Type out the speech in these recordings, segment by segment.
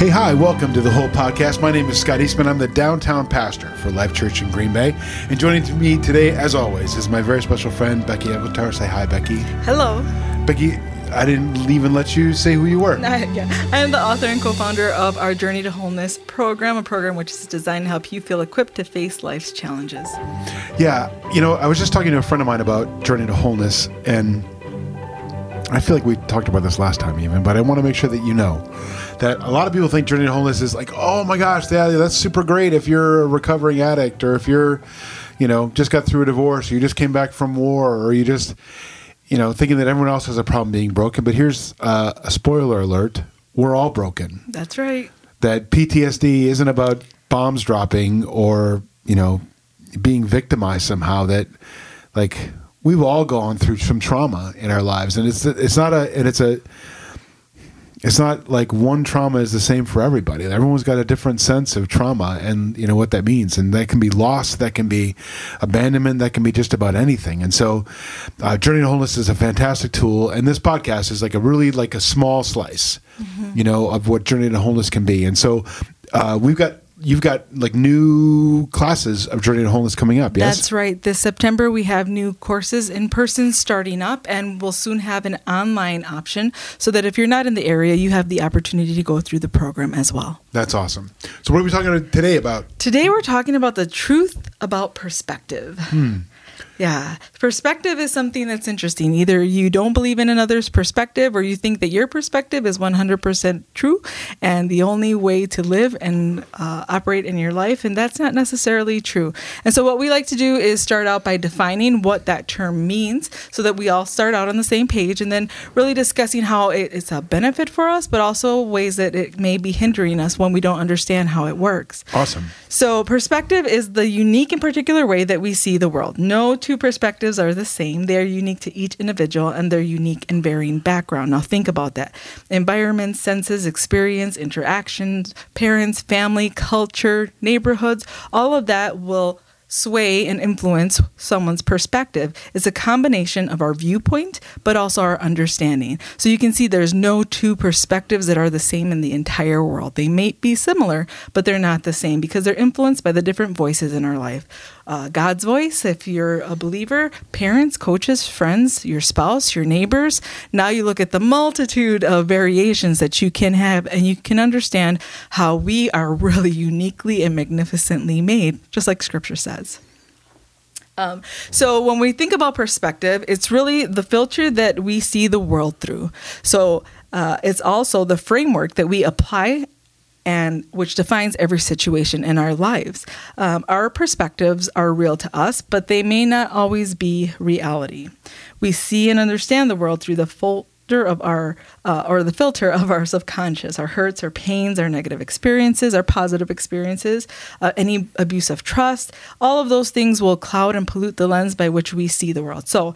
Hey, hi, welcome to the whole podcast. My name is Scott Eastman. I'm the downtown pastor for Life Church in Green Bay. And joining me today, as always, is my very special friend, Becky Eggletar. Say hi, Becky. Hello. Becky, I didn't even let you say who you were. I, yeah. I am the author and co founder of our Journey to Wholeness program, a program which is designed to help you feel equipped to face life's challenges. Yeah, you know, I was just talking to a friend of mine about Journey to Wholeness, and I feel like we talked about this last time even, but I want to make sure that you know that a lot of people think Journey to Wholeness is like, oh my gosh, yeah, that's super great if you're a recovering addict or if you're, you know, just got through a divorce or you just came back from war or you just, you know, thinking that everyone else has a problem being broken. But here's uh, a spoiler alert we're all broken. That's right. That PTSD isn't about bombs dropping or, you know, being victimized somehow. That, like, we've all gone through some trauma in our lives, and it's it's not a and it's a it's not like one trauma is the same for everybody. Everyone's got a different sense of trauma and you know what that means. And that can be loss, that can be abandonment, that can be just about anything. And so uh, Journey to Wholeness is a fantastic tool. And this podcast is like a really like a small slice, mm-hmm. you know, of what Journey to Wholeness can be. And so uh, we've got you've got like new classes of Journey to Wholeness coming up. Yes, that's right. This September we have new courses in person starting up, and we'll soon have an online option so that if you're not in the area, you have the opportunity to go through the program as well. That's awesome. So, what are we talking today about? Today we're talking about the truth about perspective. Hmm. Yeah. Perspective is something that's interesting. Either you don't believe in another's perspective or you think that your perspective is 100% true and the only way to live and uh, operate in your life. And that's not necessarily true. And so, what we like to do is start out by defining what that term means so that we all start out on the same page and then really discussing how it's a benefit for us, but also ways that it may be hindering us when we don't understand how it works. Awesome. So, perspective is the unique and particular way that we see the world. No two perspectives are the same. They are unique to each individual and their unique and varying background. Now, think about that environment, senses, experience, interactions, parents, family, culture, neighborhoods, all of that will sway and influence someone's perspective It's a combination of our viewpoint, but also our understanding. So you can see there's no two perspectives that are the same in the entire world. They may be similar, but they're not the same because they're influenced by the different voices in our life uh, God's voice, if you're a believer, parents, coaches, friends, your spouse, your neighbors. Now you look at the multitude of variations that you can have, and you can understand how we are really uniquely and magnificently made, just like scripture says. Um, so when we think about perspective, it's really the filter that we see the world through. So uh, it's also the framework that we apply and which defines every situation in our lives. Um, our perspectives are real to us, but they may not always be reality. We see and understand the world through the filter of our uh, or the filter of our subconscious, our hurts, our pains, our negative experiences, our positive experiences, uh, any abuse of trust. All of those things will cloud and pollute the lens by which we see the world. So,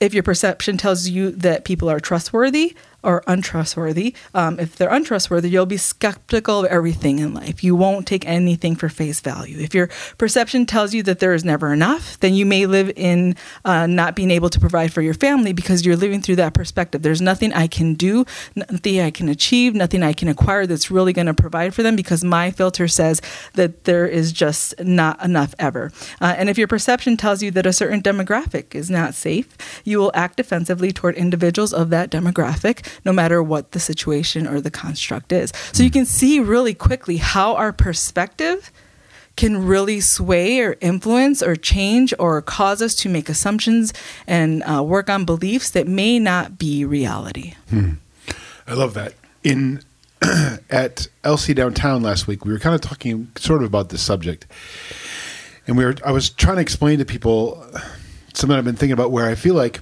if your perception tells you that people are trustworthy, or untrustworthy. Um, if they're untrustworthy, you'll be skeptical of everything in life. You won't take anything for face value. If your perception tells you that there is never enough, then you may live in uh, not being able to provide for your family because you're living through that perspective. There's nothing I can do, nothing I can achieve, nothing I can acquire that's really going to provide for them because my filter says that there is just not enough ever. Uh, and if your perception tells you that a certain demographic is not safe, you will act defensively toward individuals of that demographic no matter what the situation or the construct is. So you can see really quickly how our perspective can really sway or influence or change or cause us to make assumptions and uh, work on beliefs that may not be reality. Hmm. I love that. In at LC downtown last week, we were kind of talking sort of about this subject, and we were. I was trying to explain to people something I've been thinking about, where I feel like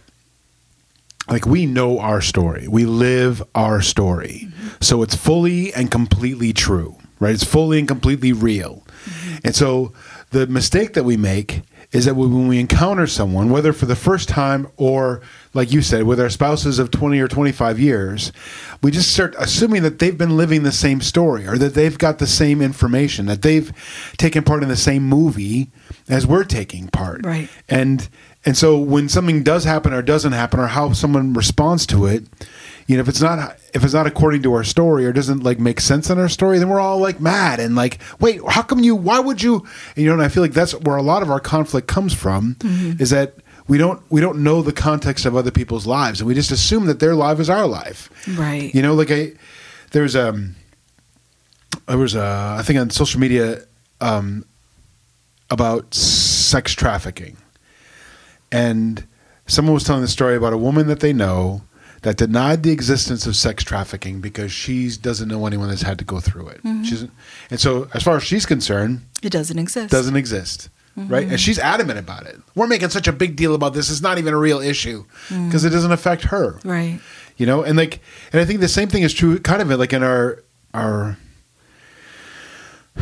like we know our story. We live our story. So it's fully and completely true right? It's fully and completely real. And so the mistake that we make is that when we encounter someone whether for the first time or like you said with our spouses of 20 or 25 years we just start assuming that they've been living the same story or that they've got the same information that they've taken part in the same movie as we're taking part. Right. And and so when something does happen or doesn't happen or how someone responds to it, you know if it's not if it's not according to our story or doesn't like make sense in our story then we're all like mad and like wait how come you why would you and, you know and i feel like that's where a lot of our conflict comes from is that we don't we don't know the context of other people's lives and we just assume that their life is our life. Right. you know like i there's um there was a i think on social media um about sex trafficking. And someone was telling the story about a woman that they know that denied the existence of sex trafficking because she doesn't know anyone that's had to go through it. Mm-hmm. She's, and so, as far as she's concerned, It doesn't exist. doesn't exist, mm-hmm. right? And she's adamant about it. We're making such a big deal about this; it's not even a real issue mm. because it doesn't affect her, Right. you know. And like, and I think the same thing is true, kind of like in our our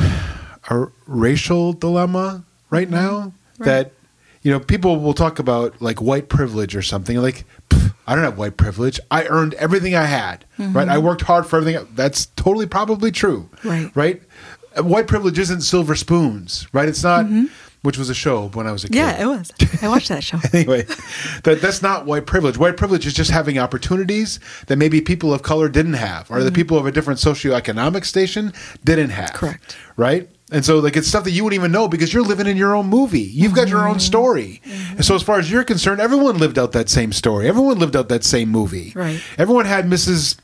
our racial dilemma right mm-hmm. now. Right. That you know, people will talk about like white privilege or something like. "Pff, I don't have white privilege. I earned everything I had. Right. I mm-hmm. worked hard for everything. That's totally probably true. Right. Right. Uh, White privilege isn't silver spoons. Right. It's not. Mm-hmm. Which was a show when I was a kid Yeah, it was. I watched that show. anyway, that that's not white privilege. White privilege is just having opportunities that maybe people of color didn't have, or the mm-hmm. people of a different socioeconomic station didn't have. Correct. Right. And so, like, it's stuff that you wouldn't even know because you're living in your own movie. You've got your own mm-hmm. story. And so, as far as you're concerned, everyone lived out that same story. Everyone lived out that same movie. Right. Everyone had Mrs.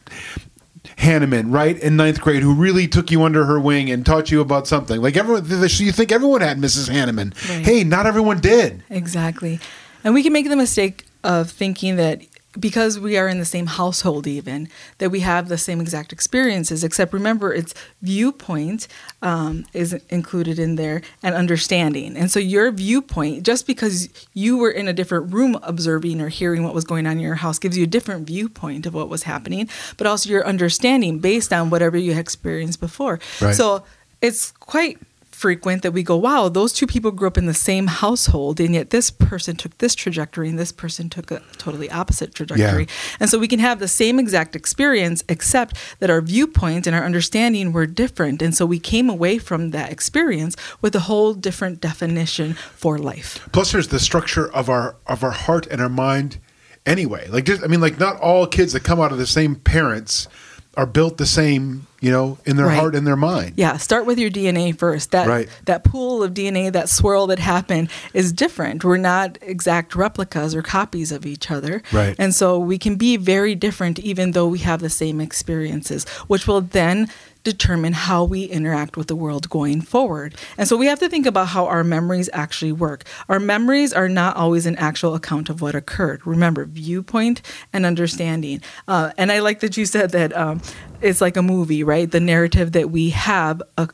Hanneman, right, in ninth grade, who really took you under her wing and taught you about something. Like everyone, you think everyone had Mrs. Hanneman. Right. Hey, not everyone did. Exactly. And we can make the mistake of thinking that because we are in the same household, even, that we have the same exact experiences, except remember, it's viewpoint um, is included in there and understanding. And so your viewpoint, just because you were in a different room observing or hearing what was going on in your house, gives you a different viewpoint of what was happening, but also your understanding based on whatever you experienced before. Right. So it's quite frequent that we go, wow, those two people grew up in the same household, and yet this person took this trajectory and this person took a totally opposite trajectory. And so we can have the same exact experience, except that our viewpoints and our understanding were different. And so we came away from that experience with a whole different definition for life. Plus, there's the structure of our of our heart and our mind. Anyway, like just I mean, like not all kids that come out of the same parents are built the same. You know, in their Right. heart and their mind. Yeah, start with your DNA first. That Right. that pool of DNA, that swirl that happened is different. We're not exact replicas or copies of each other. Right. And so we can be very different even though we have the same experiences, which will then determine how we interact with the world going forward. And so we have to think about how our memories actually work. Our memories are not always an actual account of what occurred. Remember, viewpoint and understanding. Uh, and I like that you said that um, it's like a movie, right? The narrative that we have uh,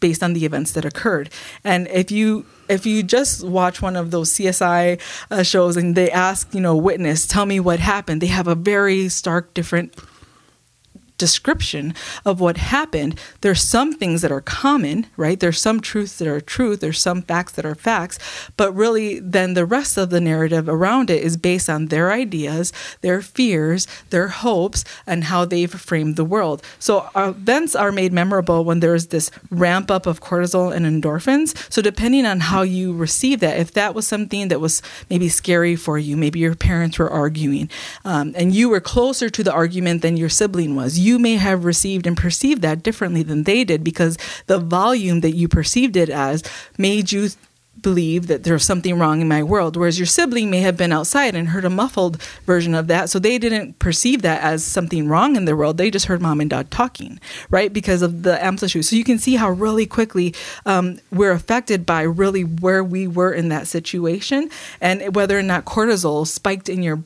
based on the events that occurred. And if you if you just watch one of those CSI uh, shows and they ask, you know, witness, tell me what happened, they have a very stark different description of what happened, there's some things that are common, right? There's some truths that are truth, there's some facts that are facts, but really then the rest of the narrative around it is based on their ideas, their fears, their hopes, and how they've framed the world. So events are made memorable when there's this ramp up of cortisol and endorphins. So depending on how you receive that, if that was something that was maybe scary for you, maybe your parents were arguing, um, and you were closer to the argument than your sibling was, you may have received and perceived that differently than they did because the volume that you perceived it as made you believe that there's something wrong in my world whereas your sibling may have been outside and heard a muffled version of that. So they didn't perceive that as something wrong in their world. They just heard mom and dad talking right because of the amplitude. So you can see how really quickly um, we're affected by really where we were in that situation. And whether or not cortisol spiked in your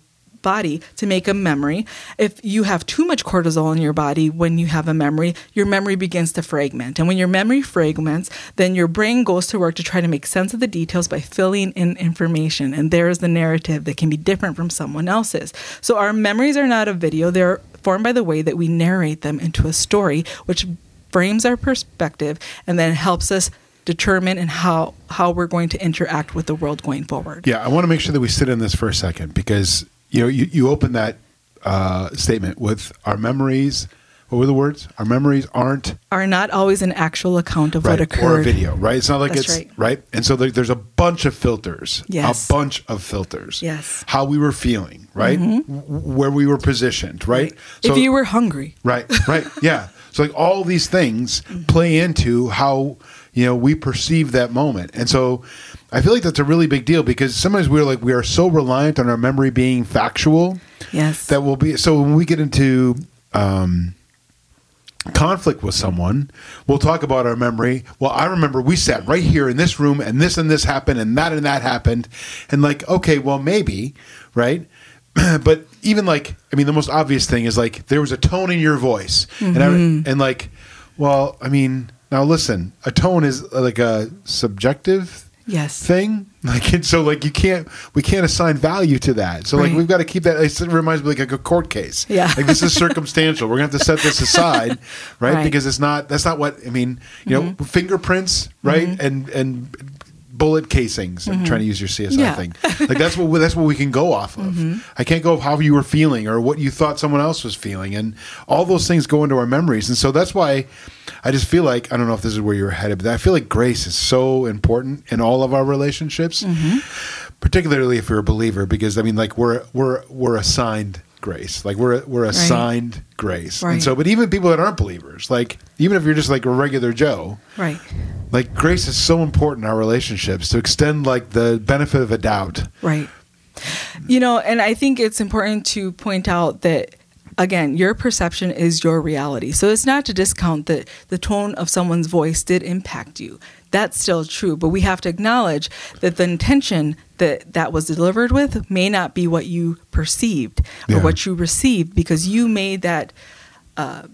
body to make a memory. If you have too much cortisol in your body when you have a memory, your memory begins to fragment. And when your memory fragments, then your brain goes to work to try to make sense of the details by filling in information. And there is the narrative that can be different from someone else's. So our memories are not a video, they're formed by the way that we narrate them into a story, which frames our perspective and then helps us determine and how how we're going to interact with the world going forward. Yeah, I want to make sure that we sit in this for a second because you know you, you open that uh, statement with our memories what were the words? Our memories aren't Are not always an actual account of what right occurred. or a video, right? It's not like That's it's right. right. And so there, there's a bunch of filters, Yes. a bunch of filters. Yes. Mm-hmm. how we were feeling, right? W- where we were positioned, right? So if you were hungry, right, right, yeah. So like all these things play into how you know we perceive that moment, and so I feel like that's a really big deal because sometimes we're like we are so reliant on our memory being factual yes, that will be so when we get into um, conflict with someone we'll talk about our memory. Well i remember we sat right here in this room and this and this happened and that and that happened. And like okay well maybe right? But even like i mean the most obvious thing is like there was a tone in your voice. And I, and like well i mean now listen a tone is like a subjective yes, thing like and so like you can't we can't assign value to that so like Right. we've got to keep that it reminds me like a court case Yeah. like this is circumstantial we're gonna have to set this aside right, Right. Mm-hmm. because it's not that's not what i mean you know fingerprints right and and bullet casings i'm trying to use your csi Mm-hmm. Yeah. Mm-hmm. thing like that's what we, that's what we can go off of i can't go off how you were feeling or what you thought someone else was feeling and all those things go into our memories and so that's why i just feel like i don't know if this is where you're headed but i feel like grace is so important in all of our relationships Mm-hmm. particularly if you're a believer because i mean like we're we're we're assigned grace like we're we're assigned grace and so but even people that aren't believers like even if you're just like a regular joe right, like grace is so important in our relationships to extend like the benefit of a doubt right. You know, and I think it's important to point out that again, your perception is your reality. So it's not to discount that the tone of someone's voice did impact you. That's still true, but we have to acknowledge that the intention that that was delivered with may not be what you perceived or Yeah. what you received because you made that uh,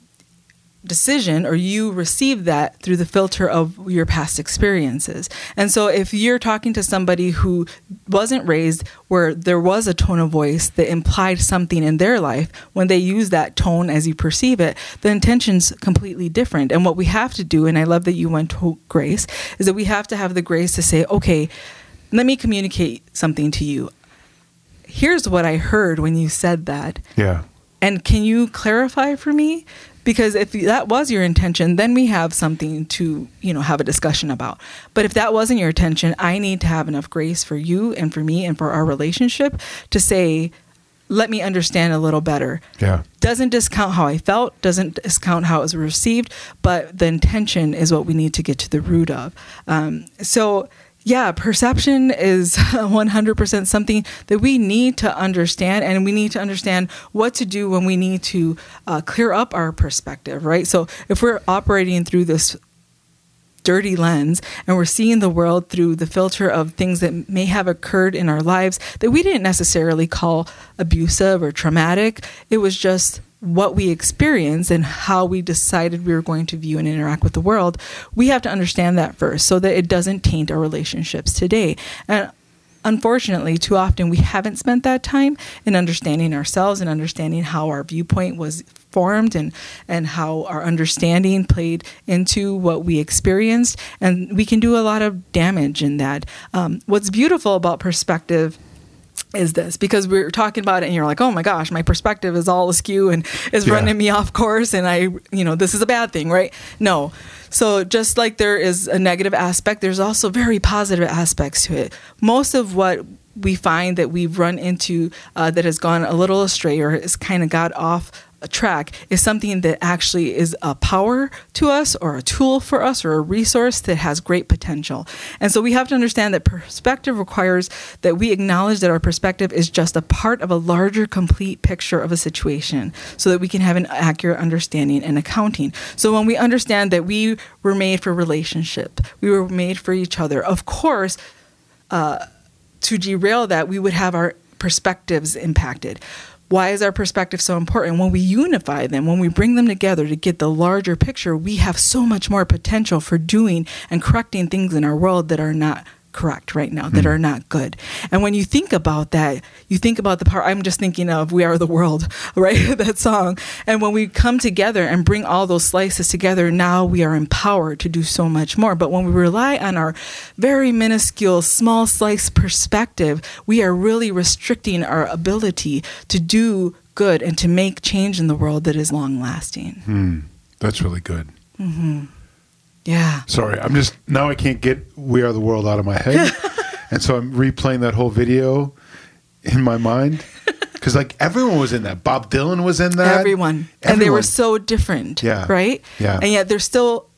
decision or you receive that through the filter of your past experiences. And so if you're talking to somebody who wasn't raised where there was a tone of voice that implied something in their life, when they use that tone as you perceive it, the intention's completely different. And what we have to do, and I love that you went to grace, is that we have to have the grace to say, okay, let me communicate something to you. Here's what I heard when you said that. yeah And can you clarify for me? Because if that was your intention, then we have something to, you know, have a discussion about. But if that wasn't your intention, I need to have enough grace for you and for me and for our relationship to say, let me understand a little better. yeah Doesn't discount how I felt, doesn't discount how it was received, but the intention is what we need to get to the root of. Um, so, yeah, perception is 100% something that we need to understand, and we need to understand what to do when we need to uh, clear up our perspective, right? So, if we're operating through this dirty lens and we're seeing the world through the filter of things that may have occurred in our lives that we didn't necessarily call abusive or traumatic. It was just what we experienced and how we decided we were going to view and interact with the world. We have to understand that first so that it doesn't taint our relationships today. And unfortunately, too often we haven't spent that time in understanding ourselves and understanding how our viewpoint was formed and and how our understanding played into what we experienced, and we can do a lot of damage in that. Um, what's beautiful about perspective is this? Because we're talking about it and you're like oh my gosh my perspective is all askew and is Yeah. running me off course and i you know this is a bad thing right? No. So just like there is a negative aspect there's also very positive aspects to it. Most of what we find that we've run into uh, that has gone a little astray or has kind of got off track is something that actually is a power to us or a tool for us or a resource that has great potential. And so we have to understand that perspective requires that we acknowledge that our perspective is just a part of a larger, complete picture of a situation so that we can have an accurate understanding and accounting. So when we understand that we were made for relationship, we were made for each other, of course, uh, to derail that, we would have our perspectives impacted. Why is our perspective so important? When we unify them, when we bring them together to get the larger picture, we have so much more potential for doing and correcting things in our world that are not correct right now, that are not good. And when you think about that, you think about the power. I'm just thinking of We Are the World, right? that song. And when we come together and bring all those slices together, now we are empowered to do so much more. But when we rely on our very minuscule, small slice perspective, we are really restricting our ability to do good and to make change in the world that is long lasting. Hmm. That's really good. Yeah. Sorry, I'm just now I can't get "We Are the World" out of my head, and so I'm replaying that whole video in my mind because like everyone was in that. Bob Dylan was in that. Everyone. And they were so different. Yeah. Right? Yeah. And yet there's still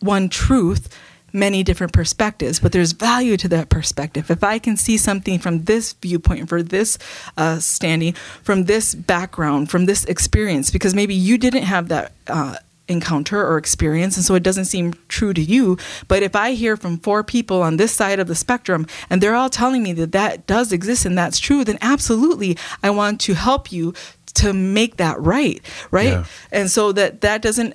one truth, many different perspectives, but there's value to that perspective. If I can see something from this viewpoint, for this uh, standing, from this background, from this experience, because maybe you didn't have that. Uh, encounter or experience and so it doesn't seem true to you but if i hear from four people on this side of the spectrum and they're all telling me that that does exist and that's true then absolutely i want to help you to make that right right Yeah. and so that that doesn't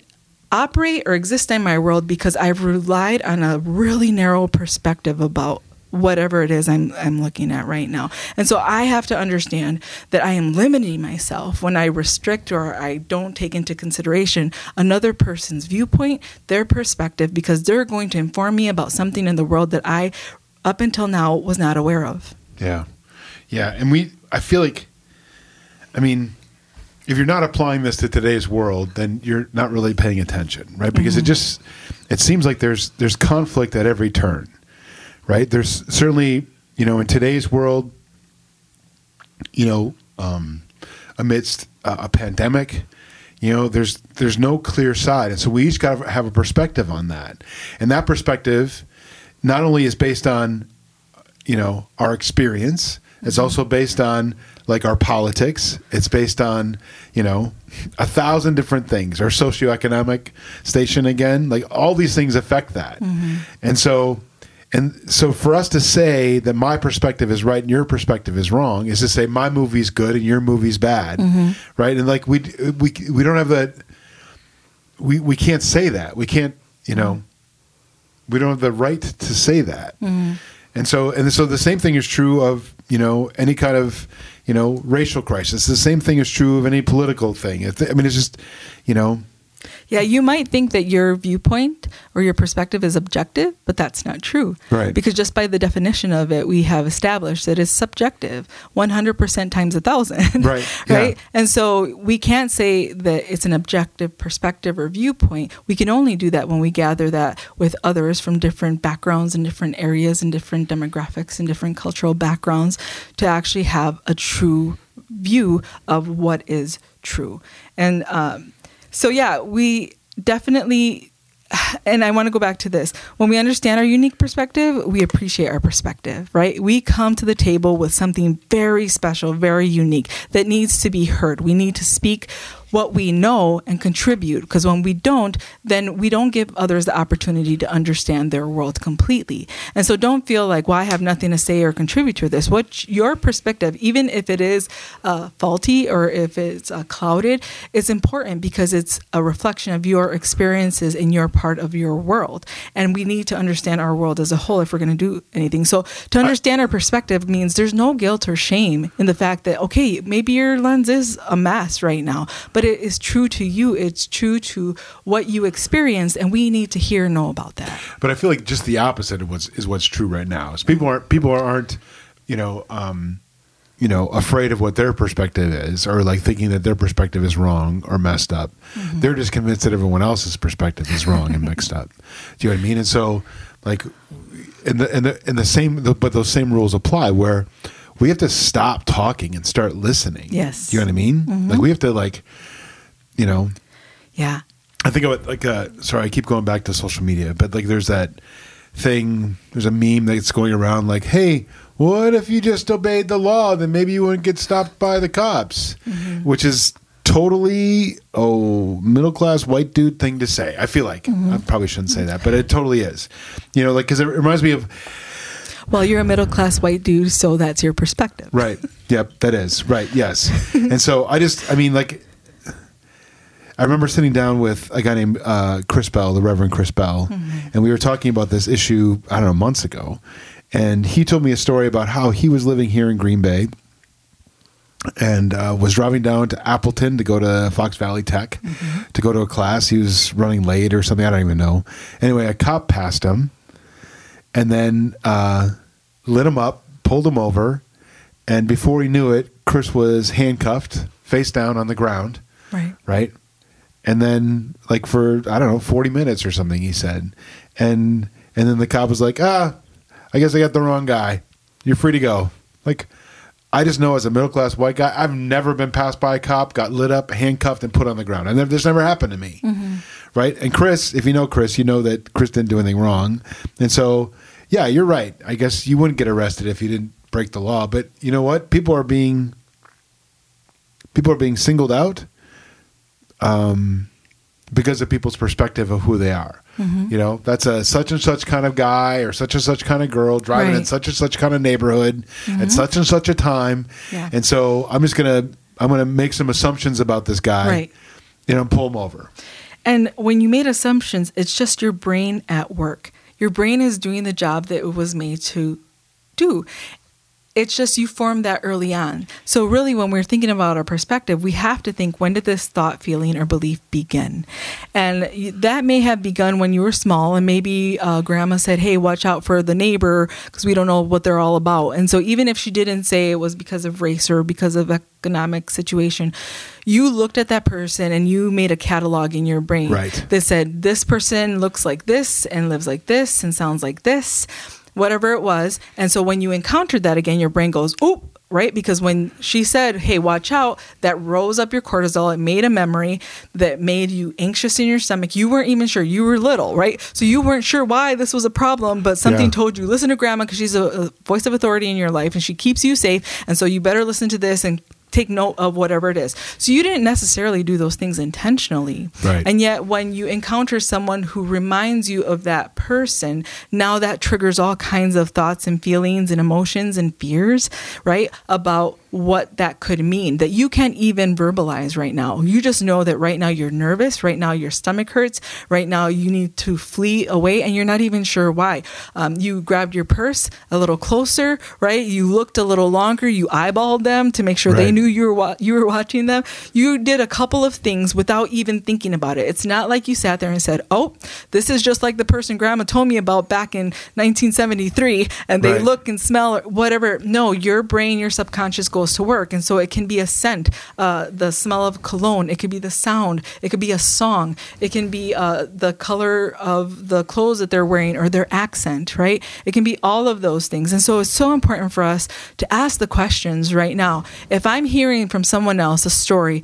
operate or exist in my world because I've relied on a really narrow perspective about whatever it is I'm I'm looking at right now. And so I have to understand that I am limiting myself when I restrict or I don't take into consideration another person's viewpoint, their perspective because they're going to inform me about something in the world that I up until now was not aware of. Yeah, yeah, and we. I feel like, I mean, if you're not applying this to today's world, then you're not really paying attention, right? Because it mm-hmm. just it seems like there's there's conflict at every turn, right? There's certainly you know in today's world, you know, um, amidst a, a pandemic. You know, there's there's no clear side, and so we each got to have a perspective on that, and that perspective not only is based on you know our experience it's also based on like our politics. It's based on you know a thousand different things. Our socioeconomic station again like all these things affect that. And so and so for us to say that my perspective is right and your perspective is wrong is to say my movie's good and your movie's bad mm-hmm. right and like we we we don't have that we we can't say that we can't you know we don't have the right to say that. Mm-hmm. And so, and so the same thing is true of, you know, any kind of, you know, racial crisis. The same thing is true of any political thing. I mean, it's just, you know, Yeah, you might think that your viewpoint or your perspective is objective, but that's not true. Right. Because just by the definition of it, we have established that it's subjective, 100% times a thousand. Right, yeah. right. And so we can't say that it's an objective perspective or viewpoint. We can only do that when we gather that with others from different backgrounds and different areas and different demographics and different cultural backgrounds to actually have a true view of what is true. And um, so, yeah, we definitely, and I want to go back to this. When we understand our unique perspective, we appreciate our perspective, right? We come to the table with something very special, very unique that needs to be heard. We need to speak what we know and contribute because when we don't, then we don't give others the opportunity to understand their world completely. And so don't feel like, well, I have nothing to say or contribute to this. What your perspective, even if it is uh, faulty or if it's uh, clouded, is important because it's a reflection of your experiences in your part of your world. And we need to understand our world as a whole if we're going to do anything. So to understand our perspective means there's no guilt or shame in the fact that, okay, maybe your lens is a mess right now, but it is true to you. It's true to what you experienced, and we need to hear and know about that. but I feel like just the opposite of what's is what's true right now. Is people aren't people aren't, you know, um, you know, afraid of what their perspective is, or like thinking that their perspective is wrong or messed up. They're just convinced that everyone else's perspective is wrong and mixed up. Do you know what I mean? And so, like, in the in the in the same, but those same rules apply where we have to stop talking and start listening. Yes. Do you know what I mean? Like we have to like, you know, Yeah. I think of it like uh sorry, I keep going back to social media, but like there's that thing, there's a meme that's going around like, "Hey, what if you just obeyed the law? Then maybe you wouldn't get stopped by the cops," mm-hmm. which is totally oh middle class white dude thing to say. I feel like mm-hmm. I probably shouldn't say that, but it mm-hmm. totally is. You know, like because it reminds me of Well, you're a middle class white dude, so that's your perspective. Right. Yep. That is right. Yes. and so I just, I mean, like, I remember sitting down with a guy named uh, Chris Bell, the Reverend Chris Bell, and we were talking about this issue. I don't know months ago, and he told me a story about how he was living here in Green Bay. And uh, was driving down to Appleton to go to Fox Valley Tech to go to a class. He was running late or something. I don't even know. Anyway, a cop passed him, and then uh, lit him up, pulled him over, and before he knew it, Chris was handcuffed, face down on the ground, Right. right? And then like for I don't know, 40 minutes or something he said. And and then the cop was like, "Ah, I guess I got the wrong guy. You're free to go." Like I just know as a middle class white guy, I've never been passed by a cop, got lit up, handcuffed, and put on the ground. And this never happened to me, right? And Chris, if you know Chris, you know that Chris didn't do anything wrong, and so yeah, you're right. I guess you wouldn't get arrested if you didn't break the law. But you know what? People are being people are being singled out um, because of people's perspective of who they are. Mm-hmm. You know, that's a such and such kind of guy or such and such kind of girl driving in Right. Mm-hmm. such and such kind of neighborhood at such and such a time. Yeah. And so I'm just gonna I'm gonna make some assumptions about this guy, Right. You know, and pull him over. And when you made assumptions, it's just your brain at work. Your brain is doing the job that it was made to do. It's just you formed that early on. So, really, when we're thinking about our perspective, we have to think when did this thought, feeling, or belief begin? And that may have begun when you were small, and maybe uh, grandma said, Hey, watch out for the neighbor because we don't know what they're all about. And so, even if she didn't say it was because of race or because of economic situation, you looked at that person and you made a catalog in your brain Right. that said, This person looks like this and lives like this and sounds like this, whatever it was. And so when you encountered that again, your brain goes, Oop, right? Because when she said, Hey, watch out, that rose up your cortisol. It made a memory that made you anxious in your stomach. You weren't even sure. You were little, right? So you weren't sure why this was a problem, but something Yeah. told you, Listen to grandma because she's a, a voice of authority in your life and she keeps you safe. And so you better listen to this and take note of whatever it is. So you didn't necessarily do those things intentionally. Right. And yet when you encounter someone who reminds you of that person, now that triggers all kinds of thoughts and feelings and emotions and fears, right? About what that could mean that you can't even verbalize right now. You just know that right now you're nervous, right now your stomach hurts, right now you need to flee away and you're not even sure why. Um, you grabbed your purse a little closer, right? You looked a little longer, you eyeballed them to make sure they Right. Knew you were wa- you were watching them. You did a couple of things without even thinking about it. It's not like you sat there and said, "Oh, this is just like the person grandma told me about back in 1973 and they Right. look and smell or whatever." No, your brain, your subconscious goes to work. And so it can be a scent, uh, the smell of cologne, it could be the sound, it could be a song, it can be uh, the color of the clothes that they're wearing or their accent, right? It can be all of those things. And so it's so important for us to ask the questions right now. If I'm hearing from someone else a story,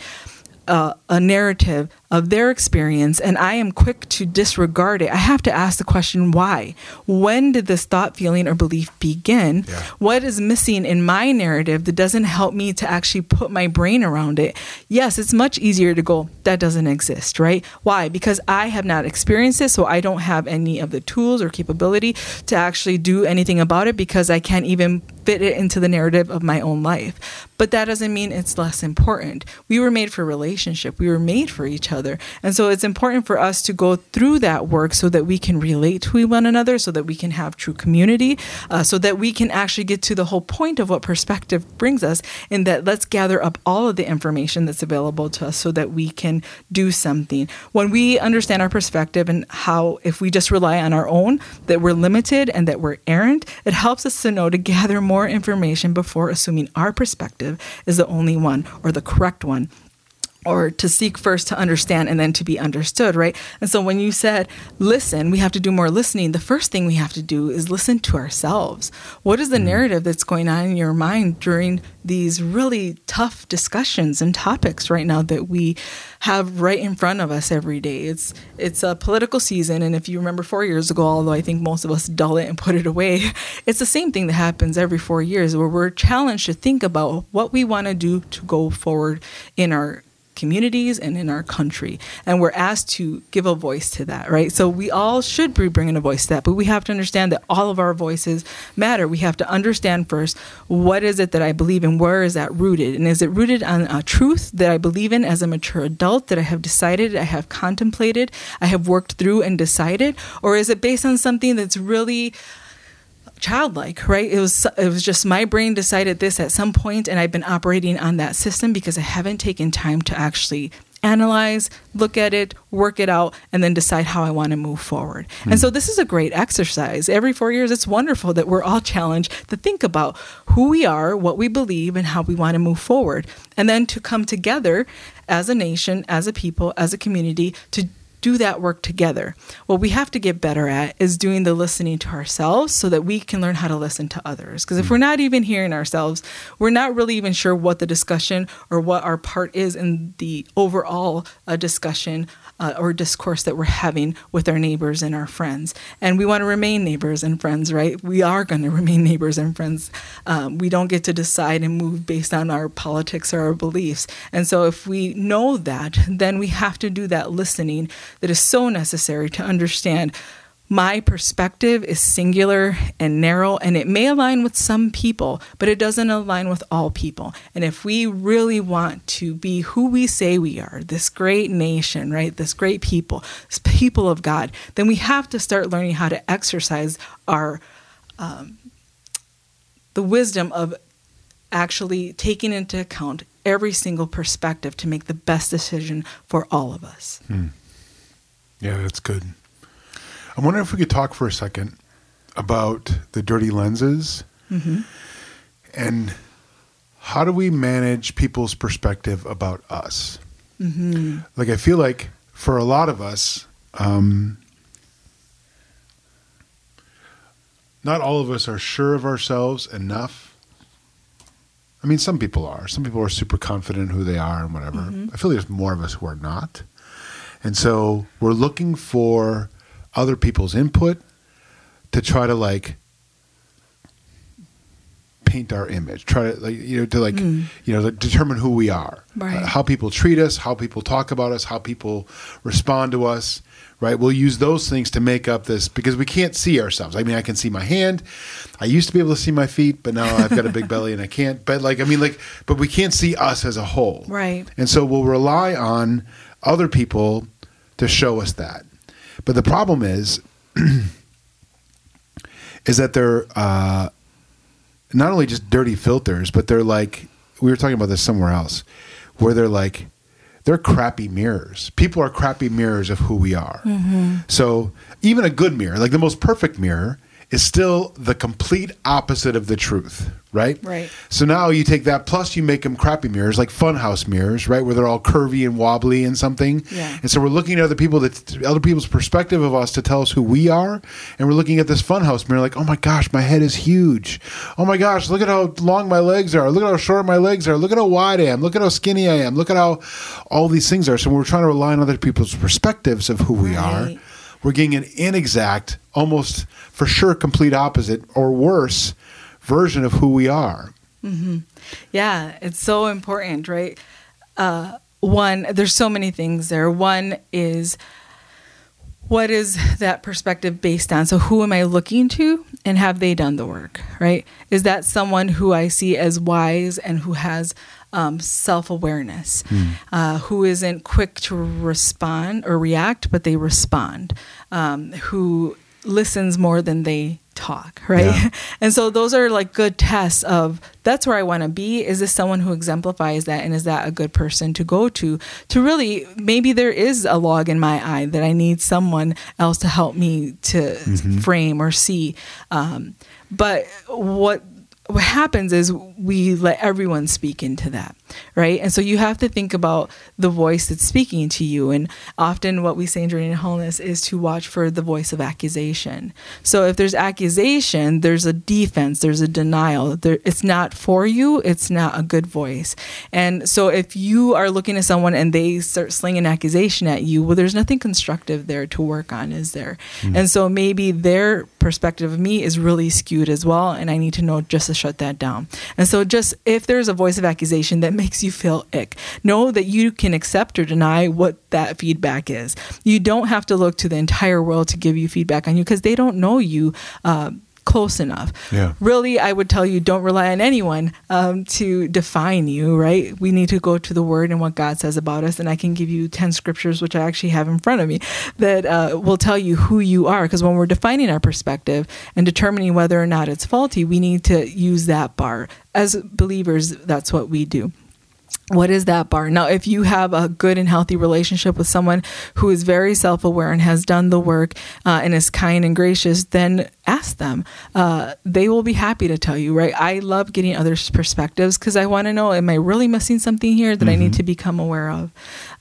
uh, a narrative of their experience and I am quick to disregard it, I have to ask the question why? When did this thought, feeling, or belief begin? Yeah. What is missing in my narrative that doesn't help me to actually put my brain around it? Yes, it's much easier to go, that doesn't exist, right? Why? Because I have not experienced it, so I don't have any of the tools or capability to actually do anything about it because I can't even fit it into the narrative of my own life. But that doesn't mean it's less important. We were made for relationship. We were made for each other. And so it's important for us to go through that work so that we can relate to one another, so that we can have true community, uh, so that we can actually get to the whole point of what perspective brings us in that let's gather up all of the information that's available to us so that we can do something. When we understand our perspective and how, if we just rely on our own, that we're limited and that we're errant, it helps us to know to gather more information before assuming our perspective is the only one or the correct one or to seek first to understand and then to be understood, right? And so when you said, listen, we have to do more listening, the first thing we have to do is listen to ourselves. What is the mm-hmm. narrative that's going on in your mind during these really tough discussions and topics right now that we have right in front of us every day? It's it's a political season and if you remember 4 years ago, although I think most of us dull it and put it away, it's the same thing that happens every 4 years where we're challenged to think about what we want to do to go forward in our communities and in our country. And we're asked to give a voice to that, right? So we all should be bringing a voice to that, but we have to understand that all of our voices matter. We have to understand first what is it that I believe in? Where is that rooted? And is it rooted on a truth that I believe in as a mature adult that I have decided, I have contemplated, I have worked through and decided? Or is it based on something that's really childlike, right? It was it was just my brain decided this at some point and I've been operating on that system because I haven't taken time to actually analyze, look at it, work it out, and then decide how I want to move forward. And hmm. so this is a great exercise. Every four years, it's wonderful that we're all challenged to think about who we are, what we believe, and how we want to move forward. And then to come together as a nation, as a people, as a community to do that work together. What we have to get better at is doing the listening to ourselves so that we can learn how to listen to others. Because if we're not even hearing ourselves, we're not really even sure what the discussion or what our part is in the overall uh, discussion uh, or discourse that we're having with our neighbors and our friends. And we want to remain neighbors and friends, right? We are going to remain neighbors and friends. Um, we don't get to decide and move based on our politics or our beliefs. And so if we know that, then we have to do that listening that is so necessary to understand my perspective is singular and narrow, and it may align with some people, but it doesn't align with all people. And if we really want to be who we say we are, this great nation, right, this great people, this people of God, then we have to start learning how to exercise our um, the wisdom of actually taking into account every single perspective to make the best decision for all of us. Yeah, that's good. I wonder if we could talk for a second about the dirty lenses mm-hmm. and how do we manage people's perspective about us? Mm-hmm. Like, I feel like for a lot of us, um, not all of us are sure of ourselves enough. I mean, some people are. Some people are super confident in who they are and whatever. Mm-hmm. I feel there's more of us who are not. And so we're looking for other people's input to try to like paint our image, try to like you know to like you know determine who we are, Right. Uh, how people treat us, how people talk about us, how people respond to us. Right, we'll use those things to make up this because we can't see ourselves. I mean, I can see my hand. I used to be able to see my feet, but now I've got a big belly and I can't. But like, I mean, like, but we can't see us as a whole. Right. And so we'll rely on other people to show us that. But the problem is, is that they're uh, not only just dirty filters, but they're like we were talking about this somewhere else, where they're like they're crappy mirrors. People are crappy mirrors of who we are. So even a good mirror, like the most perfect mirror, is still the complete opposite of the truth, right? Right. So now you take that, plus you make them crappy mirrors, like funhouse mirrors, right, where they're all curvy and wobbly and something. Yeah. And so we're looking at other people, that other people's perspective of us to tell us who we are, and we're looking at this funhouse mirror, like, oh my gosh, my head is huge. Oh my gosh, look at how long my legs are. Look at how short my legs are. Look at how wide I am. Look at how skinny I am. Look at how all these things are. So we're trying to rely on other people's perspectives of who we are. We're getting an inexact, almost for sure complete opposite or worse version of who we are. Yeah, it's so important, right? Uh, one, there's so many things there. One is what is that perspective based on? So, who am I looking to, and have they done the work, right? Is that someone who I see as wise and who has um, self awareness, uh, who isn't quick to respond or react, but they respond, um, who listens more than they talk, right? Yeah. And so those are like good tests of that's where I want to be. Is this someone who exemplifies that? And is that a good person to go to? To really, maybe there is a log in my eye that I need someone else to help me to frame or see. Um, but what what happens is we let everyone speak into that, right? And so you have to think about the voice that's speaking to you. And often what we say in Journey to Wholeness is to watch for the voice of accusation. So if there's accusation, there's a defense, there's a denial. There, it's not for you, it's not a good voice. And so if you are looking at someone and they start slinging accusation at you, well, there's nothing constructive there to work on, is there? Hmm. And so maybe their perspective of me is really skewed as well. And I need to know just to shut that down. And so just if there's a voice of accusation that makes you feel ick, know that you can accept or deny what that feedback is. You don't have to look to the entire world to give you feedback on you because they don't know you. Uh, close enough Yeah. really i would tell you don't rely on anyone um, to define you right we need to go to the word and what god says about us and i can give you 10 scriptures which i actually have in front of me that uh, will tell you who you are because when we're defining our perspective and determining whether or not it's faulty we need to use that bar as believers that's what we do what is that bar? Now, if you have a good and healthy relationship with someone who is very self aware and has done the work uh, and is kind and gracious, then ask them. Uh, they will be happy to tell you, right? I love getting others' perspectives because I want to know, am I really missing something here that mm-hmm. I need mm-hmm. to become aware of?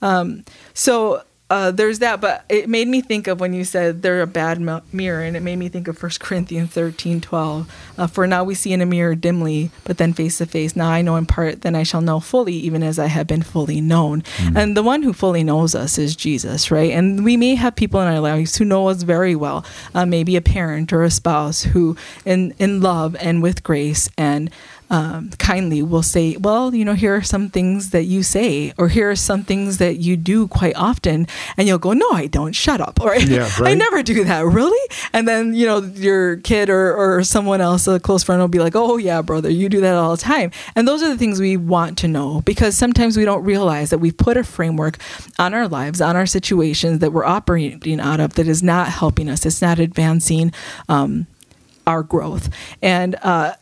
Um, so, uh, there's that, but it made me think of when you said they're a bad mirror, and it made me think of 1 Corinthians 13 12. Uh, For now we see in a mirror dimly, but then face to face. Now I know in part, then I shall know fully, even as I have been fully known. Mm-hmm. And the one who fully knows us is Jesus, right? And we may have people in our lives who know us very well, uh, maybe a parent or a spouse who, in, in love and with grace and um, kindly will say, Well, you know, here are some things that you say, or here are some things that you do quite often. And you'll go, No, I don't. Shut up. Or yeah, right? I never do that. Really? And then, you know, your kid or, or someone else, a close friend, will be like, Oh, yeah, brother, you do that all the time. And those are the things we want to know because sometimes we don't realize that we've put a framework on our lives, on our situations that we're operating out of that is not helping us, it's not advancing. Um, our growth. And uh,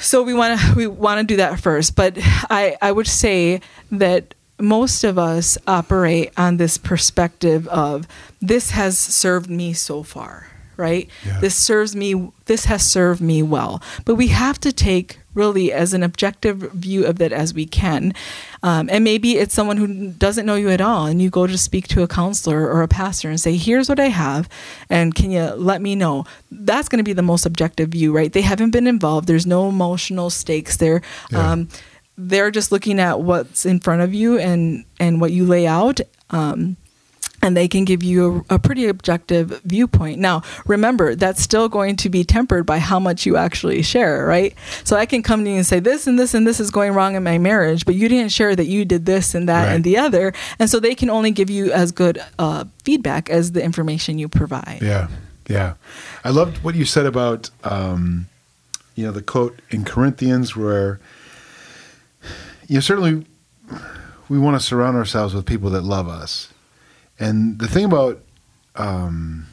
so we want to we want to do that first but i i would say that most of us operate on this perspective of this has served me so far right yeah. this serves me this has served me well but we have to take really as an objective view of it as we can. Um, and maybe it's someone who doesn't know you at all, and you go to speak to a counselor or a pastor and say, Here's what I have, and can you let me know? That's going to be the most objective view, right? They haven't been involved, there's no emotional stakes there. Yeah. Um, they're just looking at what's in front of you and, and what you lay out. Um, and they can give you a, a, pretty objective viewpoint. Now, remember, that's still going to be tempered by how much you actually share, right? So I can come to you and say, this and this and this is going wrong in my marriage, but you didn't share that you did this and that right. and the other. And so they can only give you as good uh, feedback as the information you provide. Yeah. Yeah. I loved what you said about, um, you know, the quote in Corinthians where, you know, certainly we want to surround ourselves with people that love us and the thing about um,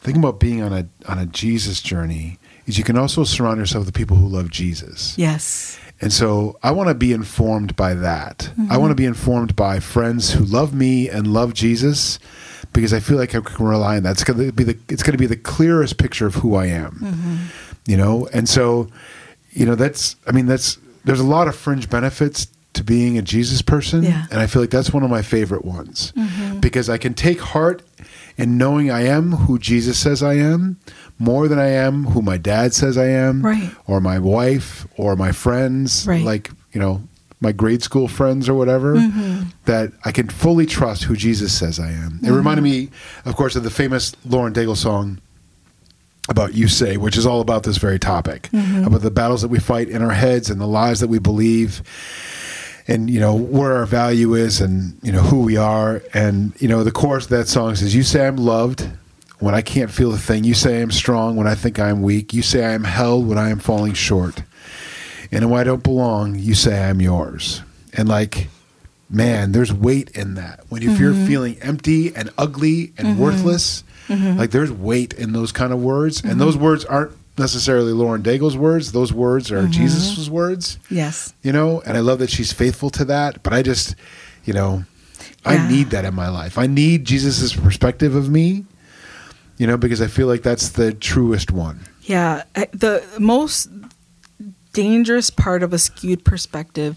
thing about being on a on a Jesus journey is you can also surround yourself with people who love Jesus. Yes. And so I want to be informed by that. Mm-hmm. I want to be informed by friends who love me and love Jesus because I feel like I can rely on that. It's going to be the it's going to be the clearest picture of who I am. Mm-hmm. You know, and so you know that's I mean that's there's a lot of fringe benefits to being a Jesus person. Yeah. And I feel like that's one of my favorite ones mm-hmm. because I can take heart in knowing I am who Jesus says I am more than I am who my dad says I am right. or my wife or my friends, right. like, you know, my grade school friends or whatever, mm-hmm. that I can fully trust who Jesus says I am. It mm-hmm. reminded me, of course, of the famous Lauren Daigle song about You Say, which is all about this very topic, mm-hmm. about the battles that we fight in our heads and the lies that we believe and you know where our value is and you know who we are and you know the chorus of that song says you say i'm loved when i can't feel a thing you say i'm strong when i think i'm weak you say i am held when i am falling short and when i don't belong you say i'm yours and like man there's weight in that when if mm-hmm. you're feeling empty and ugly and mm-hmm. worthless mm-hmm. like there's weight in those kind of words and mm-hmm. those words aren't necessarily Lauren Daigle's words. Those words are mm-hmm. Jesus' words. Yes. You know, and I love that she's faithful to that. But I just, you know, yeah. I need that in my life. I need Jesus' perspective of me, you know, because I feel like that's the truest one. Yeah. The most dangerous part of a skewed perspective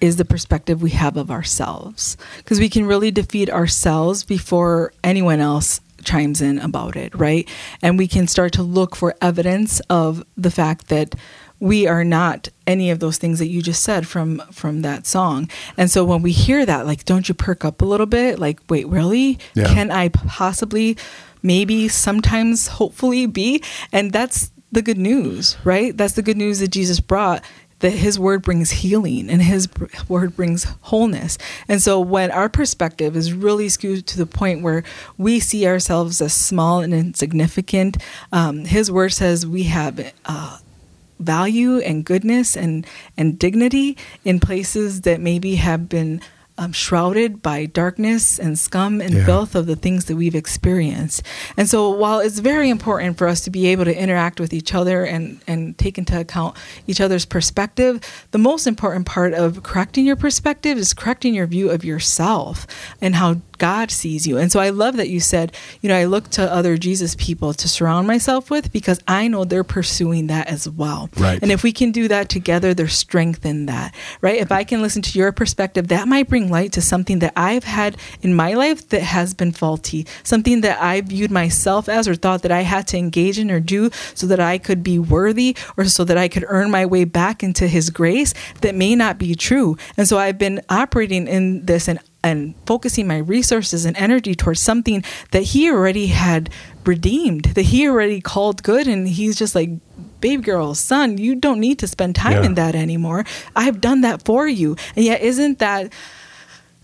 is the perspective we have of ourselves because we can really defeat ourselves before anyone else chimes in about it, right? And we can start to look for evidence of the fact that we are not any of those things that you just said from from that song. And so when we hear that, like, don't you perk up a little bit? Like, wait, really? Yeah. Can I possibly, maybe, sometimes, hopefully be? And that's the good news, right? That's the good news that Jesus brought that his word brings healing and his word brings wholeness. And so when our perspective is really skewed to the point where we see ourselves as small and insignificant, um, his word says we have uh, value and goodness and, and dignity in places that maybe have been um, shrouded by darkness and scum and Yeah. filth of the things that we've experienced. And so, while it's very important for us to be able to interact with each other and, and take into account each other's perspective, the most important part of correcting your perspective is correcting your view of yourself and how God sees you. And so, I love that you said, you know, I look to other Jesus people to surround myself with because I know they're pursuing that as well. Right. And if we can do that together, there's strength in that, right? If I can listen to your perspective, that might bring light to something that I've had in my life that has been faulty, something that I viewed myself as or thought that I had to engage in or do so that I could be worthy or so that I could earn my way back into His grace that may not be true. And so I've been operating in this and and focusing my resources and energy towards something that he already had redeemed, that he already called good. And he's just like, babe girl, son, you don't need to spend time Yeah. in that anymore. I've done that for you. And yet, isn't that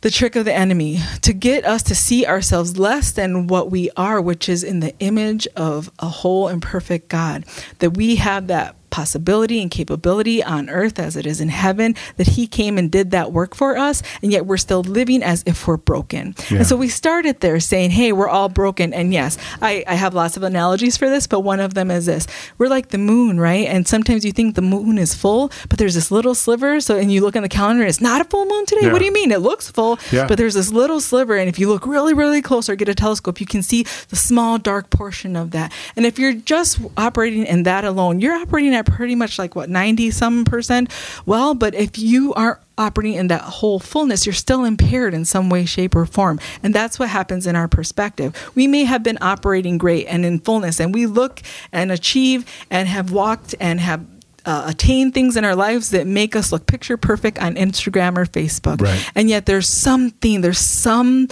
the trick of the enemy to get us to see ourselves less than what we are, which is in the image of a whole and perfect God? That we have that possibility and capability on earth as it is in heaven, that He came and did that work for us, and yet we're still living as if we're broken. Yeah. And so we started there saying, hey, we're all broken. And yes, I, I have lots of analogies for this, but one of them is this we're like the moon, right? And sometimes you think the moon is full, but there's this little sliver. So, and you look on the calendar, it's not a full moon today. Yeah. What do you mean? It looks full, Yeah. but there's this little sliver. And if you look really, really close or get a telescope, you can see the small, dark portion of that. And if you're just operating in that alone, you're operating at pretty much like what, 90 some percent? Well, but if you are operating in that whole fullness, you're still impaired in some way, shape, or form. And that's what happens in our perspective. We may have been operating great and in fullness, and we look and achieve and have walked and have. Uh, attained things in our lives that make us look picture perfect on Instagram or Facebook. Right. And yet there's something, there's some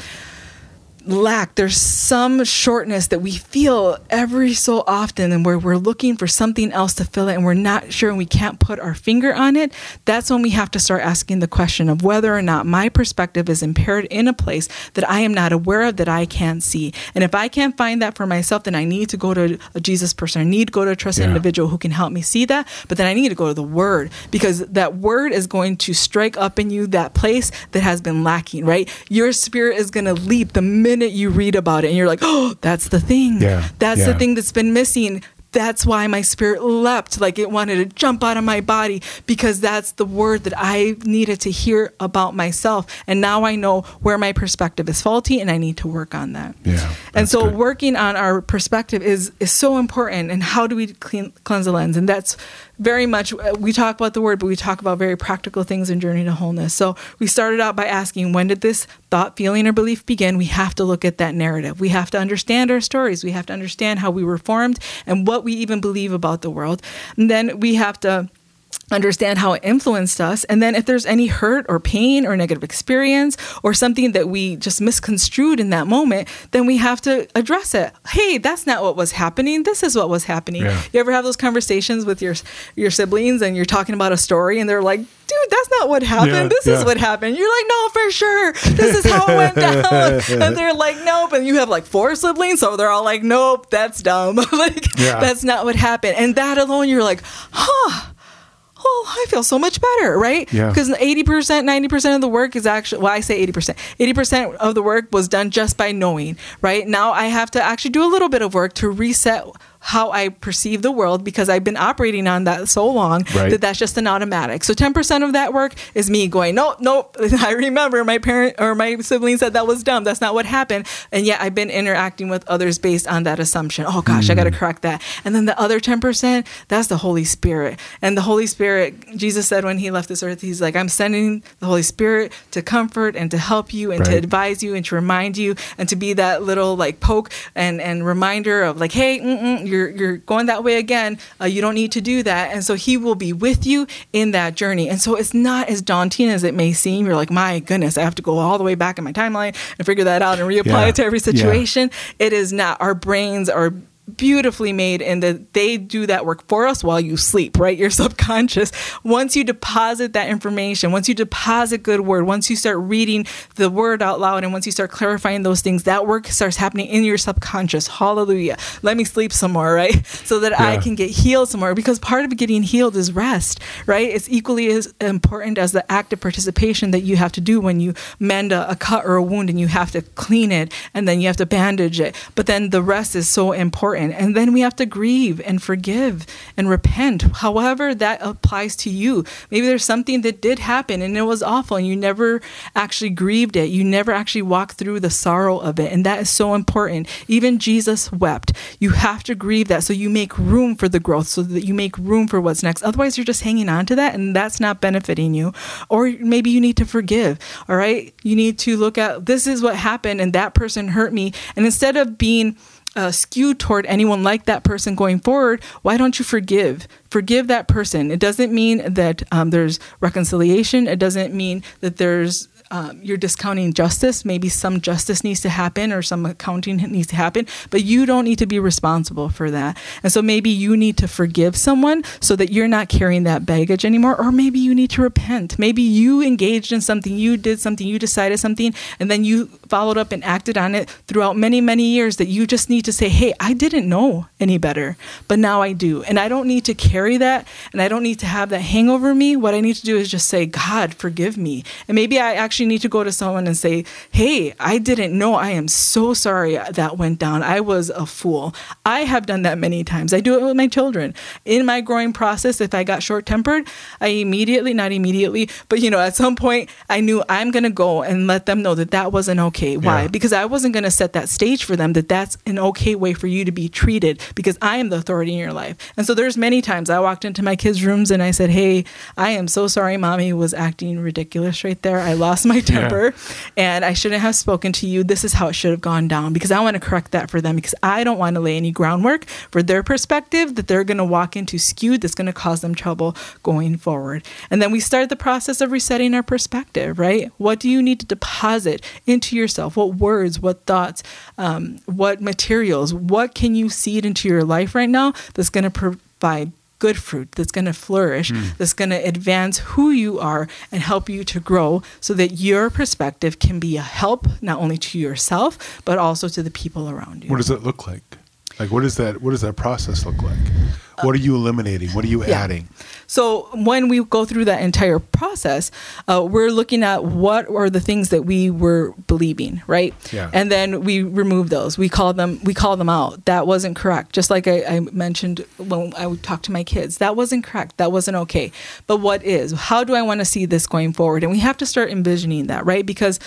lack, there's some shortness that we feel every so often, and where we're looking for something else to fill it, and we're not sure and we can't put our finger on it. That's when we have to start asking the question of whether or not my perspective is impaired in a place that I am not aware of, that I can't see. And if I can't find that for myself, then I need to go to a Jesus person. I need to go to a trusted Yeah. individual who can help me see that. But then I need to go to the Word because that Word is going to strike up in you that place that has been lacking. Right? Your spirit is going to leap the minute you read about it, and you're like, "Oh, that's the thing. Yeah. That's Yeah. the thing that's been missing." That's why my spirit leapt like it wanted to jump out of my body because that's the word that I needed to hear about myself. And now I know where my perspective is faulty and I need to work on that. Yeah, And so good. working on our perspective is is so important and how do we clean, cleanse the lens and that's very much uh, we talk about the word but we talk about very practical things in journey to wholeness so we started out by asking when did this thought feeling or belief begin we have to look at that narrative. We have to understand our stories. We have to understand how we were formed and what we even believe about the world. And then we have to understand how it influenced us. And then if there's any hurt or pain or negative experience or something that we just misconstrued in that moment, then we have to address it. Hey, that's not what was happening. This is what was happening. Yeah. You ever have those conversations with your your siblings and you're talking about a story and they're like, dude, that's not what happened. Yeah, this yeah. is what happened. You're like, no, for sure. This is how it went down. and they're like, nope. And you have like four siblings, so they're all like, nope, that's dumb. like, that's not what happened. And that alone, you're like, huh oh, I feel so much better, right? Yeah. Because 80%, 90% of the work is actually, well, I say 80%. 80% of the work was done just by knowing, right? Now I have to actually do a little bit of work to reset how I perceive the world because I've been operating on that so long Right. that that's just an automatic. So 10% of that work is me going, no, no, I remember my parent or my sibling said that was dumb. That's not what happened. And yet I've been interacting with others based on that assumption. Oh gosh, I got to mm. correct that. And then the other 10%, that's the Holy Spirit. And the Holy Spirit, Jesus said when he left this earth, he's like, I'm sending the Holy Spirit to comfort and to help you and to advise you and to remind you and to be that little like poke and, and reminder of like, hey, mm-mm, you're you're going that way again. Uh, you don't need to do that. And so He will be with you in that journey. And so it's not as daunting as it may seem. You're like, my goodness, I have to go all the way back in my timeline and figure that out and reapply Yeah. it to every Yeah. situation. It is not. Our brains are beautifully made in that they do that work for us while you sleep, right? Your subconscious. Once you deposit that information, once you deposit good word, once you start reading the word out loud, and once you start clarifying those things, that work starts happening in your subconscious. Hallelujah. Let me sleep some more, right? So that I can get healed some more because part of getting healed is rest, right? It's equally as important as the active participation that you have to do when you mend a, a cut or a wound and you have to clean it and then you have to bandage it. But then the rest is so important. And then we have to grieve and forgive and repent, however that applies to you. Maybe there's something that did happen and it was awful and you never actually grieved it. You never actually walked through the sorrow of it. And that is so important. Even Jesus wept. You have to grieve that so you make room for the growth, so that you make room for what's next. Otherwise, you're just hanging on to that and that's not benefiting you. Or maybe you need to forgive. All right. You need to look at this is what happened and that person hurt me. And instead of being uh, skewed toward anyone like that person going forward, why don't you forgive? Forgive that person. It doesn't mean that um, there's reconciliation. It doesn't mean that there's um, you're discounting justice. Maybe some justice needs to happen or some accounting needs to happen, but you don't need to be responsible for that. And so maybe you need to forgive someone so that you're not carrying that baggage anymore. Or maybe you need to repent. Maybe you engaged in something, you did something, you decided something, and then you followed up and acted on it throughout many, many years that you just need to say, hey, I didn't know any better, but now I do. And I don't need to carry that and I don't need to have that hang over me. What I need to do is just say, God, forgive me. And maybe I actually need to go to someone and say, hey, I didn't know. I am so sorry that went down. I was a fool. I have done that many times. I do it with my children. In my growing process, if I got short tempered, I immediately, not immediately, but you know, at some point, I knew I'm going to go and let them know that that wasn't okay. Why? Yeah. Because I wasn't going to set that stage for them that that's an okay way for you to be treated because I am the authority in your life. And so there's many times I walked into my kids' rooms and I said, Hey, I am so sorry mommy was acting ridiculous right there. I lost my temper and I shouldn't have spoken to you. This is how it should have gone down because I want to correct that for them because I don't want to lay any groundwork for their perspective that they're going to walk into skewed that's going to cause them trouble going forward. And then we start the process of resetting our perspective, right? What do you need to deposit into yourself? What words, what thoughts, um, what materials, what can you seed into your life right now that's going to provide good fruit that's going to flourish, hmm. that's going to advance who you are and help you to grow so that your perspective can be a help not only to yourself but also to the people around you. What does that look like? Like, what is that? What does that process look like? What are you eliminating? What are you Yeah. adding? So when we go through that entire process, uh, we're looking at what are the things that we were believing, right? Yeah. And then we remove those. We call them. We call them out. That wasn't correct. Just like I, I mentioned when I would talk to my kids, that wasn't correct. That wasn't okay. But what is? How do I want to see this going forward? And we have to start envisioning that, right? Because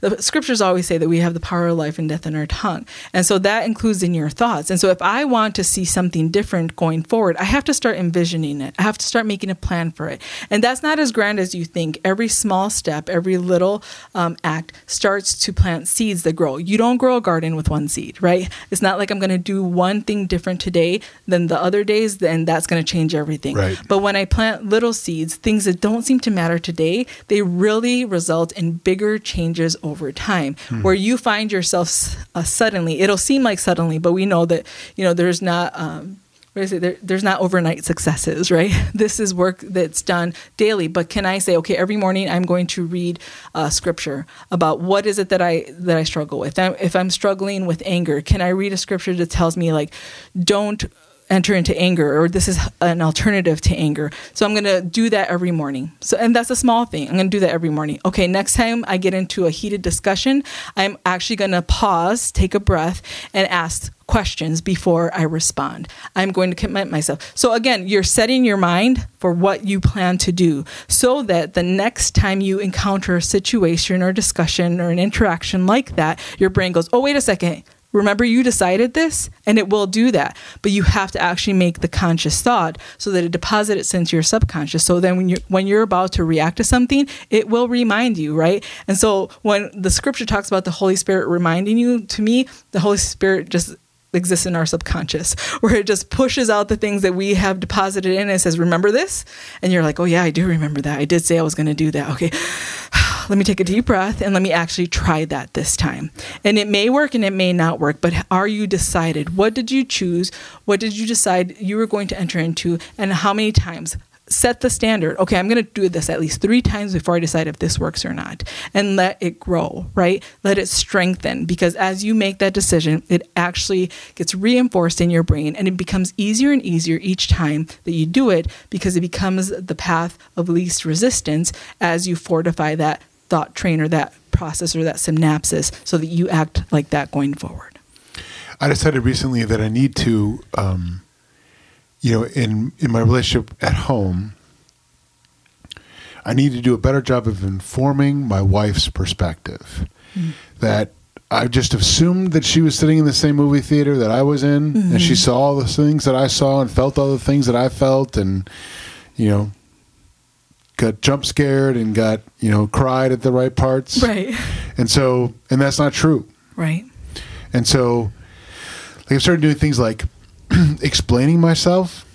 the scriptures always say that we have the power of life and death in our tongue, and so that includes in your thoughts. And so if I want to see something different going forward, I have to start envisioning it. I have to start making a plan for it. And that's not as grand as you think. Every small step, every little um, act starts to plant seeds that grow. You don't grow a garden with one seed, right? It's not like I'm going to do one thing different today than the other days, then that's going to change everything. Right. But when I plant little seeds, things that don't seem to matter today, they really result in bigger changes over time. Where you find yourself uh, suddenly, it'll seem like suddenly, but we know that you know there's not. Um, what is it? There, there's not overnight successes, right? This is work that's done daily. But can I say, okay, every morning I'm going to read uh, scripture about what is it that I that I struggle with? If I'm struggling with anger, can I read a scripture that tells me like, don't enter into anger or this is an alternative to anger. So i'm going to do that every morning. So and that's a small thing. I'm going to do that every morning. Okay next time i get into a heated discussion i'm actually going to pause take a breath and ask questions before i respond. I'm going to commit myself. So again you're setting your mind for what you plan to do so that the next time you encounter a situation or discussion or an interaction like that your brain goes oh wait a second Remember, you decided this, and it will do that. But you have to actually make the conscious thought so that it deposits into your subconscious. So then, when you're when you're about to react to something, it will remind you, right? And so, when the scripture talks about the Holy Spirit reminding you, to me, the Holy Spirit just exists in our subconscious, where it just pushes out the things that we have deposited in. And says, "Remember this," and you're like, "Oh yeah, I do remember that. I did say I was going to do that." Okay let me take a deep breath and let me actually try that this time. And it may work and it may not work, but are you decided? What did you choose? What did you decide you were going to enter into? And how many times? set the standard. Okay, I'm going to do this at least three times before I decide if this works or not. And let it grow, right? Let it strengthen because as you make that decision, it actually gets reinforced in your brain and it becomes easier and easier each time that you do it because it becomes the path of least resistance as you fortify that thought train or that process or that synapses so that you act like that going forward. I decided recently that I need to. Um you know, in in my relationship at home, I need to do a better job of informing my wife's perspective. Mm. That I just assumed that she was sitting in the same movie theater that I was in, mm-hmm. and she saw all the things that I saw and felt all the things that I felt, and you know, got jump scared and got you know cried at the right parts, right? And so, and that's not true, right? And so, like I started doing things like explaining myself.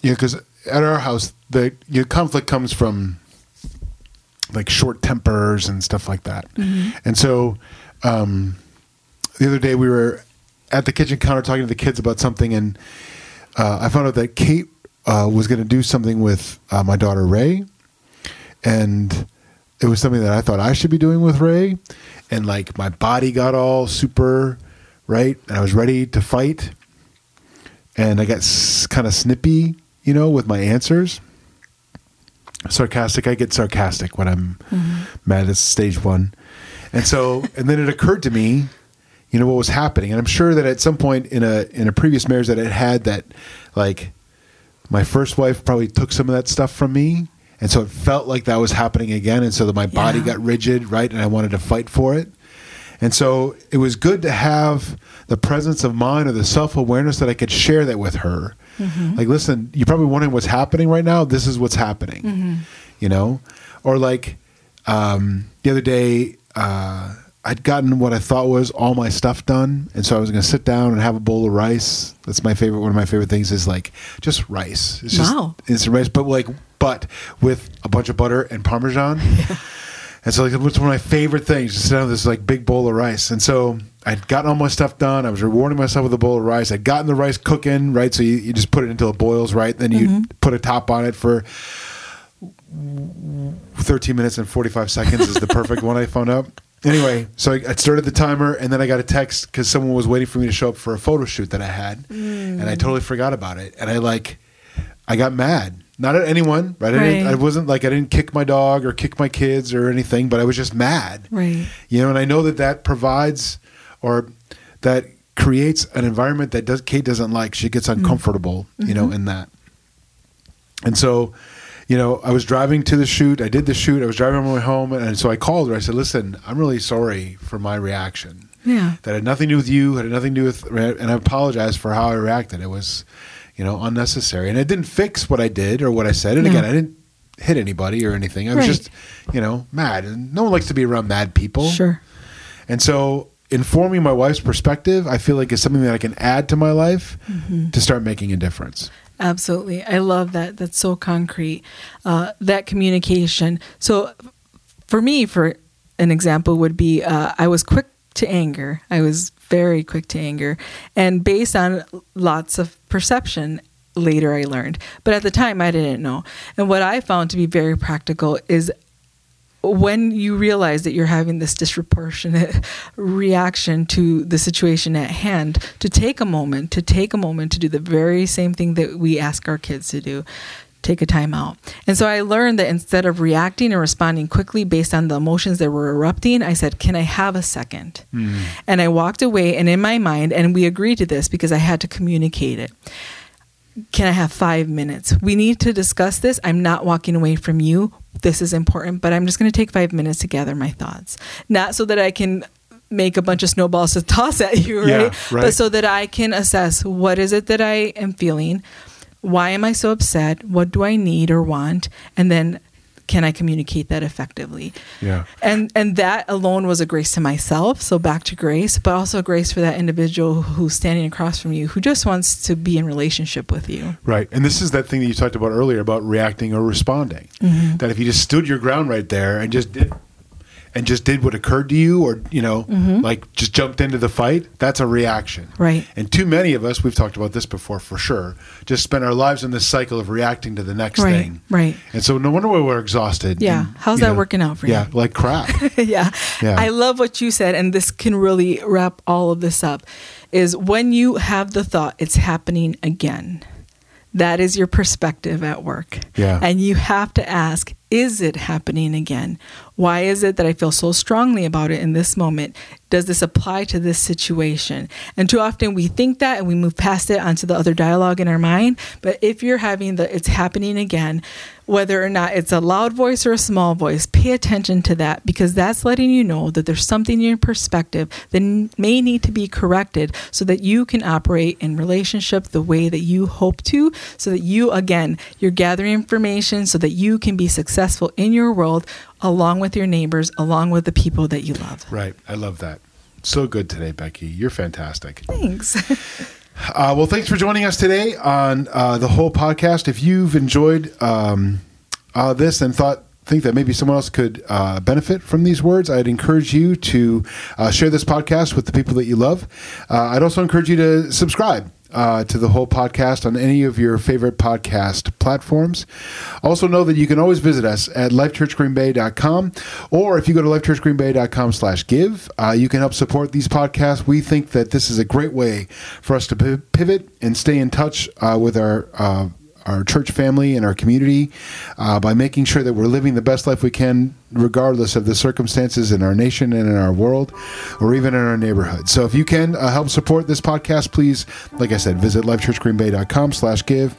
Yeah, because at our house, the your conflict comes from like short tempers and stuff like that. Mm-hmm. And so, um, the other day we were at the kitchen counter talking to the kids about something, and uh, I found out that Kate uh, was going to do something with uh, my daughter Ray, and it was something that I thought I should be doing with Ray, and like my body got all super right, and I was ready to fight, and I got s- kind of snippy, you know, with my answers. Sarcastic. I get sarcastic when I'm mm-hmm. mad. at stage one, and so and then it occurred to me, you know, what was happening, and I'm sure that at some point in a in a previous marriage that it had that, like, my first wife probably took some of that stuff from me, and so it felt like that was happening again, and so that my body yeah. got rigid, right, and I wanted to fight for it. And so it was good to have the presence of mind or the self awareness that I could share that with her. Mm-hmm. Like, listen, you're probably wondering what's happening right now. This is what's happening, mm-hmm. you know? Or like um, the other day, uh, I'd gotten what I thought was all my stuff done, and so I was going to sit down and have a bowl of rice. That's my favorite. One of my favorite things is like just rice. It's just wow. instant rice, but like but with a bunch of butter and parmesan. Yeah. And so like it was one of my favorite things to sit down with this like big bowl of rice. And so I'd gotten all my stuff done. I was rewarding myself with a bowl of rice. I'd gotten the rice cooking, right? So you, you just put it until it boils, right? Then you mm-hmm. put a top on it for 13 minutes and 45 seconds is the perfect one I found out. Anyway, so I, I started the timer and then I got a text because someone was waiting for me to show up for a photo shoot that I had. Mm. And I totally forgot about it. And I like, I got mad not at anyone, right? I, right. I, wasn't like I didn't kick my dog or kick my kids or anything, but I was just mad, right? You know, and I know that that provides or that creates an environment that does Kate doesn't like. She gets mm. uncomfortable, mm-hmm. you know, mm-hmm. in that. And so, you know, I was driving to the shoot. I did the shoot. I was driving on my way home, and so I called her. I said, "Listen, I'm really sorry for my reaction. Yeah, that had nothing to do with you. Had nothing to do with, and I apologize for how I reacted. It was." You know, unnecessary. And it didn't fix what I did or what I said. And again, I didn't hit anybody or anything. I was right. just, you know, mad. And no one likes to be around mad people. Sure. And so informing my wife's perspective, I feel like is something that I can add to my life mm-hmm. to start making a difference. Absolutely. I love that. That's so concrete. Uh, that communication. So for me, for an example, would be uh, I was quick to anger. I was very quick to anger. And based on lots of perception, later I learned. But at the time, I didn't know. And what I found to be very practical is when you realize that you're having this disproportionate reaction to the situation at hand, to take a moment, to take a moment to do the very same thing that we ask our kids to do take a time out. And so I learned that instead of reacting and responding quickly based on the emotions that were erupting, I said, Can I have a second? Mm. And I walked away, and in my mind, and we agreed to this because I had to communicate it. Can I have five minutes? We need to discuss this. I'm not walking away from you. This is important, but I'm just going to take five minutes to gather my thoughts. Not so that I can make a bunch of snowballs to toss at you, right? Yeah, right? But so that I can assess what is it that I am feeling, why am I so upset? What do I need or want? And then can I communicate that effectively? Yeah. And and that alone was a grace to myself. So back to grace, but also grace for that individual who's standing across from you who just wants to be in relationship with you. Right. And this is that thing that you talked about earlier about reacting or responding. Mm-hmm. That if you just stood your ground right there and just did and just did what occurred to you or you know like just jumped into the fight that's a reaction Mm-hmm. Right. and too many of us we've talked about this before for sure just spend our lives in this cycle of reacting to the next Right, thing right. and so no wonder why we're exhausted Yeah. and, How's that working out for you? yeah like crap yeah. Yeah. I love what you said, and this can really wrap all of this up. Is when you have the thought, it's happening again. That is your perspective at work. Yeah. And you have to ask, is it happening again? Why is it that I feel so strongly about it in this moment? Does this apply to this situation? And too often we think that and we move past it onto the other dialogue in our mind. But if you're having the it's happening again, whether or not it's a loud voice or a small voice, pay attention to that because that's letting you know that there's something in your perspective that may need to be corrected so that you can operate in relationship the way that you hope to, so that you, again, you're gathering information so that you can be successful in your world along with your neighbors, along with the people that you love. right i love that so good today becky you're fantastic Thanks. Uh, well, thanks for joining us today on uh, the whole podcast. If you've enjoyed um, uh, this and thought think that maybe someone else could uh, benefit from these words, I'd encourage you to uh, share this podcast with the people that you love. Uh, I'd also encourage you to subscribe. Uh, to the whole podcast on any of your favorite podcast platforms. Also, know that you can always visit us at lifechurchgreenbay.com, or if you go to lifechurchgreenbay.com slash give, uh, you can help support these podcasts. We think that this is a great way for us to pivot and stay in touch uh, with our uh, our church family and our community uh, by making sure that we're living the best life we can, regardless of the circumstances in our nation and in our world, or even in our neighborhood. So if you can uh, help support this podcast, please, like I said, visit lifechurchgreenbay.com slash give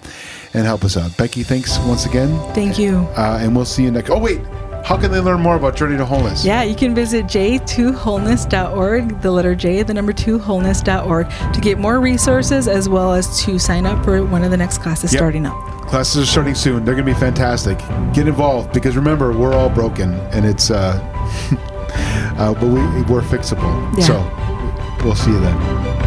and help us out. Becky, thanks once again. Thank you. Uh, and we'll see you next. Oh, wait. How can they learn more about Journey to Wholeness? Yeah, you can visit j2wholeness.org, the letter J, the number 2 wholeness.org to get more resources as well as to sign up for one of the next classes Yep. starting up. Classes are starting soon. They're going to be fantastic. Get involved because remember, we're all broken and it's, uh, uh, but we, we're fixable. Yeah. So we'll see you then.